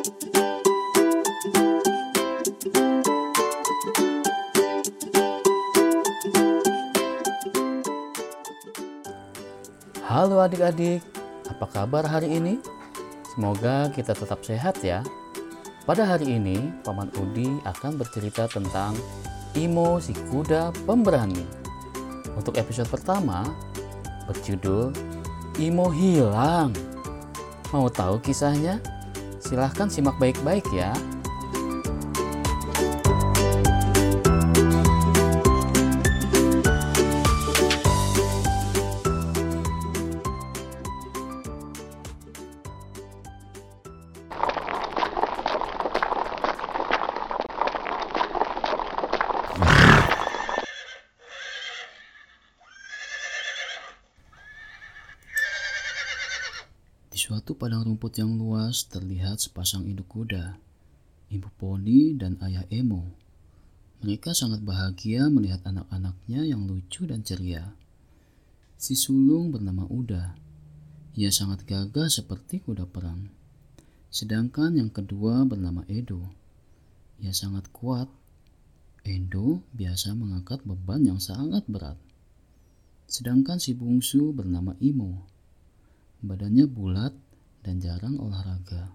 Halo adik-adik, apa kabar hari ini? Semoga kita tetap sehat ya. Pada hari ini, Paman Udi akan bercerita tentang Imo si kuda pemberani. Untuk episode pertama, berjudul Imo hilang. Mau tahu kisahnya? Silahkan simak baik-baik ya. Suatu padang rumput yang luas terlihat sepasang induk kuda, ibu poni dan ayah Emo. Mereka sangat bahagia melihat anak-anaknya yang lucu dan ceria. Si sulung bernama Uda. Ia sangat gagah seperti kuda perang. Sedangkan yang kedua bernama Edo. Ia sangat kuat. Edo biasa mengangkat beban yang sangat berat. Sedangkan si bungsu bernama Imo. Badannya bulat dan jarang olahraga.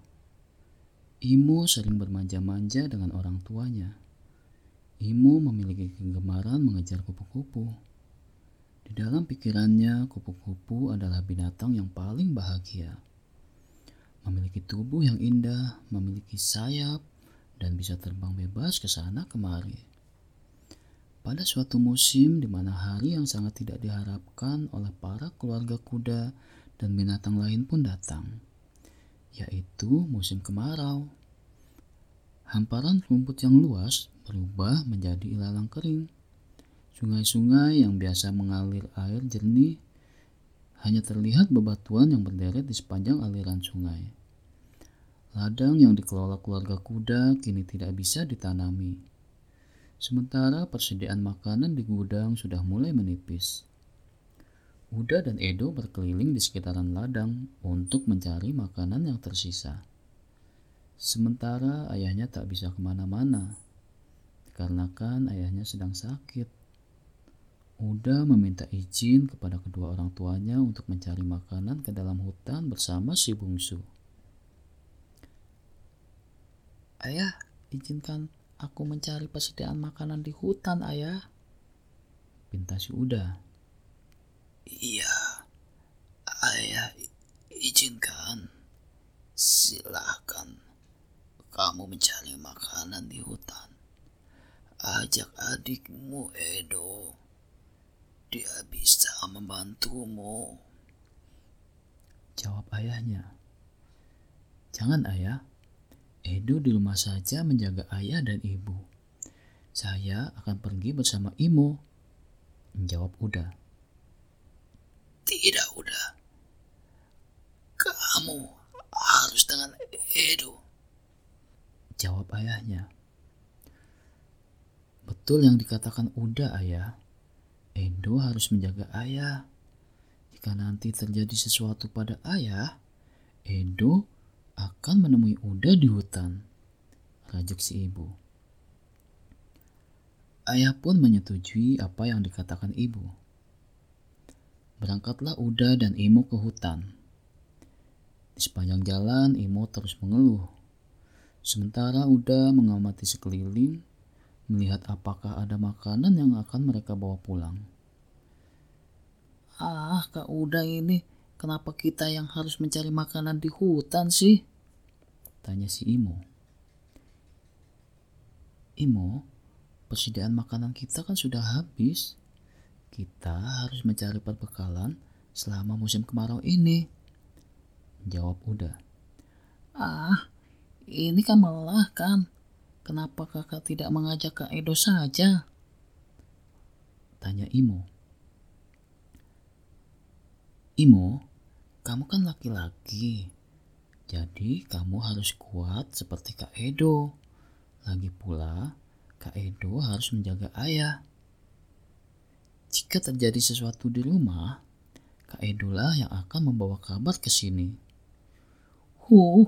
Imo sering bermanja-manja dengan orang tuanya. Imo memiliki kegemaran mengejar kupu-kupu. Di dalam pikirannya, kupu-kupu adalah binatang yang paling bahagia. Memiliki tubuh yang indah, memiliki sayap, dan bisa terbang bebas ke sana kemari. Pada suatu musim di mana hari yang sangat tidak diharapkan oleh para keluarga kuda dan binatang lain pun datang, yaitu musim kemarau. Hamparan rumput yang luas berubah menjadi ilalang kering. Sungai-sungai yang biasa mengalir air jernih hanya terlihat bebatuan yang berderet di sepanjang aliran sungai. Ladang yang dikelola keluarga kuda kini tidak bisa ditanami. Sementara persediaan makanan di gudang sudah mulai menipis. Uda dan Edo berkeliling di sekitaran ladang untuk mencari makanan yang tersisa. Sementara ayahnya tak bisa ke mana-mana, dikarenakan ayahnya sedang sakit. Uda meminta izin kepada kedua orang tuanya untuk mencari makanan ke dalam hutan bersama si bungsu. Ayah, izinkan aku mencari persediaan makanan di hutan, ayah. Pinta si Uda. Iya, ayah izinkan. Silahkan kamu mencari makanan di hutan. Ajak adikmu Edo. Dia bisa membantumu. Jawab ayahnya. Jangan ayah, Edo di rumah saja menjaga ayah dan ibu. Saya akan pergi bersama Imo. Jawab Uda. Tidak udah. Kamu harus dengan Edo. Jawab ayahnya. Betul yang dikatakan Uda ayah. Edo harus menjaga ayah. Jika nanti terjadi sesuatu pada ayah, Edo akan menemui Uda di hutan. Rajuk si ibu. Ayah pun menyetujui apa yang dikatakan ibu. Berangkatlah Uda dan Imo ke hutan. Di sepanjang jalan, Imo terus mengeluh. Sementara Uda mengamati sekeliling, melihat apakah ada makanan yang akan mereka bawa pulang. Ah, Kak Uda ini, kenapa kita yang harus mencari makanan di hutan sih? Tanya si Imo. Imo, persediaan makanan kita kan sudah habis. Kita harus mencari perbekalan selama musim kemarau ini. Jawab Uda. Ah, ini kan melelahkan. Kenapa kakak tidak mengajak Kak Edo saja? Tanya Imo. Imo, kamu kan laki-laki. Jadi kamu harus kuat seperti Kak Edo. Lagi pula, Kak Edo harus menjaga ayah. Jika terjadi sesuatu di rumah, Kak Edo lah yang akan membawa kabar ke sini. Huh,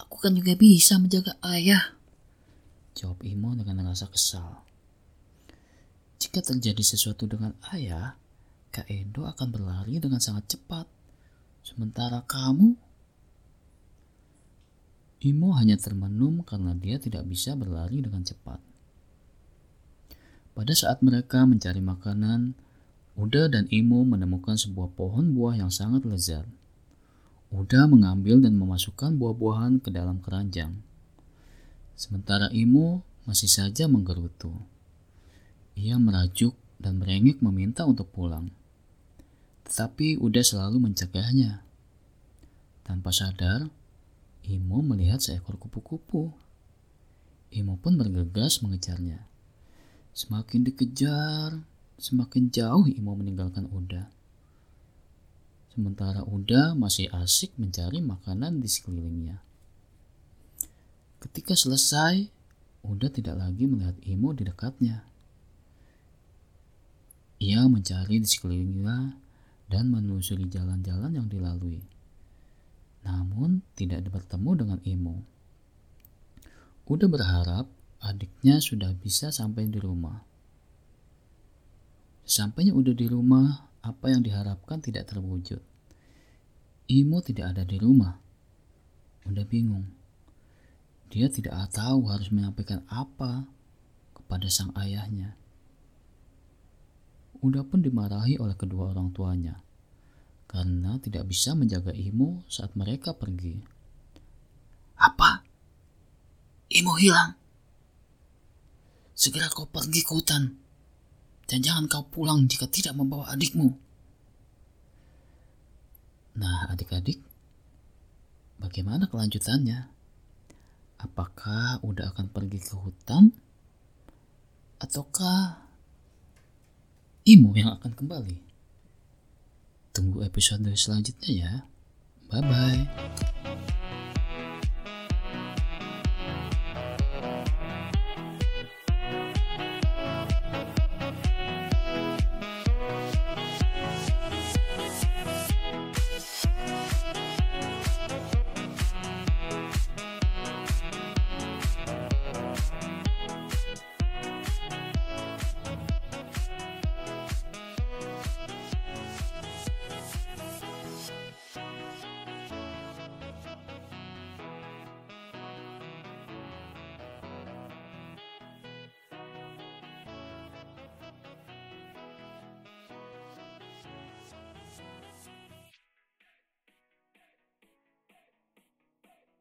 aku Aku kan juga bisa menjaga ayah. Jawab Imo dengan rasa kesal. Jika terjadi sesuatu dengan ayah, Kak Edo akan berlari dengan sangat cepat. Sementara kamu... Imo hanya termenung karena dia tidak bisa berlari dengan cepat. Pada saat mereka mencari makanan, Uda dan Imo menemukan sebuah pohon buah yang sangat lezat. Uda mengambil dan memasukkan buah-buahan ke dalam keranjang. Sementara Imo masih saja menggerutu. Ia merajuk dan merengek meminta untuk pulang. Tetapi Uda selalu mencegahnya. Tanpa sadar, Imo melihat seekor kupu-kupu. Imo pun bergegas mengejarnya. Semakin dikejar, semakin jauh Imo meninggalkan Uda. Sementara Uda masih asik mencari makanan di sekelilingnya. Ketika selesai, Uda tidak lagi melihat Imo di dekatnya. Ia mencari di sekelilingnya dan menelusuri jalan-jalan yang dilalui. Namun tidak bertemu dengan Imo. Uda berharap adiknya sudah bisa sampai di rumah. Sampainya udah di rumah, apa yang diharapkan tidak terwujud. Imo tidak ada di rumah. Udah bingung. Dia tidak tahu harus menyampaikan apa kepada sang ayahnya. Udah pun dimarahi oleh kedua orang tuanya karena tidak bisa menjaga Imo saat mereka pergi. Apa? Imo hilang. Segera kau pergi ke hutan. Dan jangan kau pulang jika tidak membawa adikmu. Nah, adik-adik, bagaimana kelanjutannya? Apakah udah akan pergi ke hutan? Ataukah Imo yang akan kembali? Tunggu episode selanjutnya ya. Bye-bye.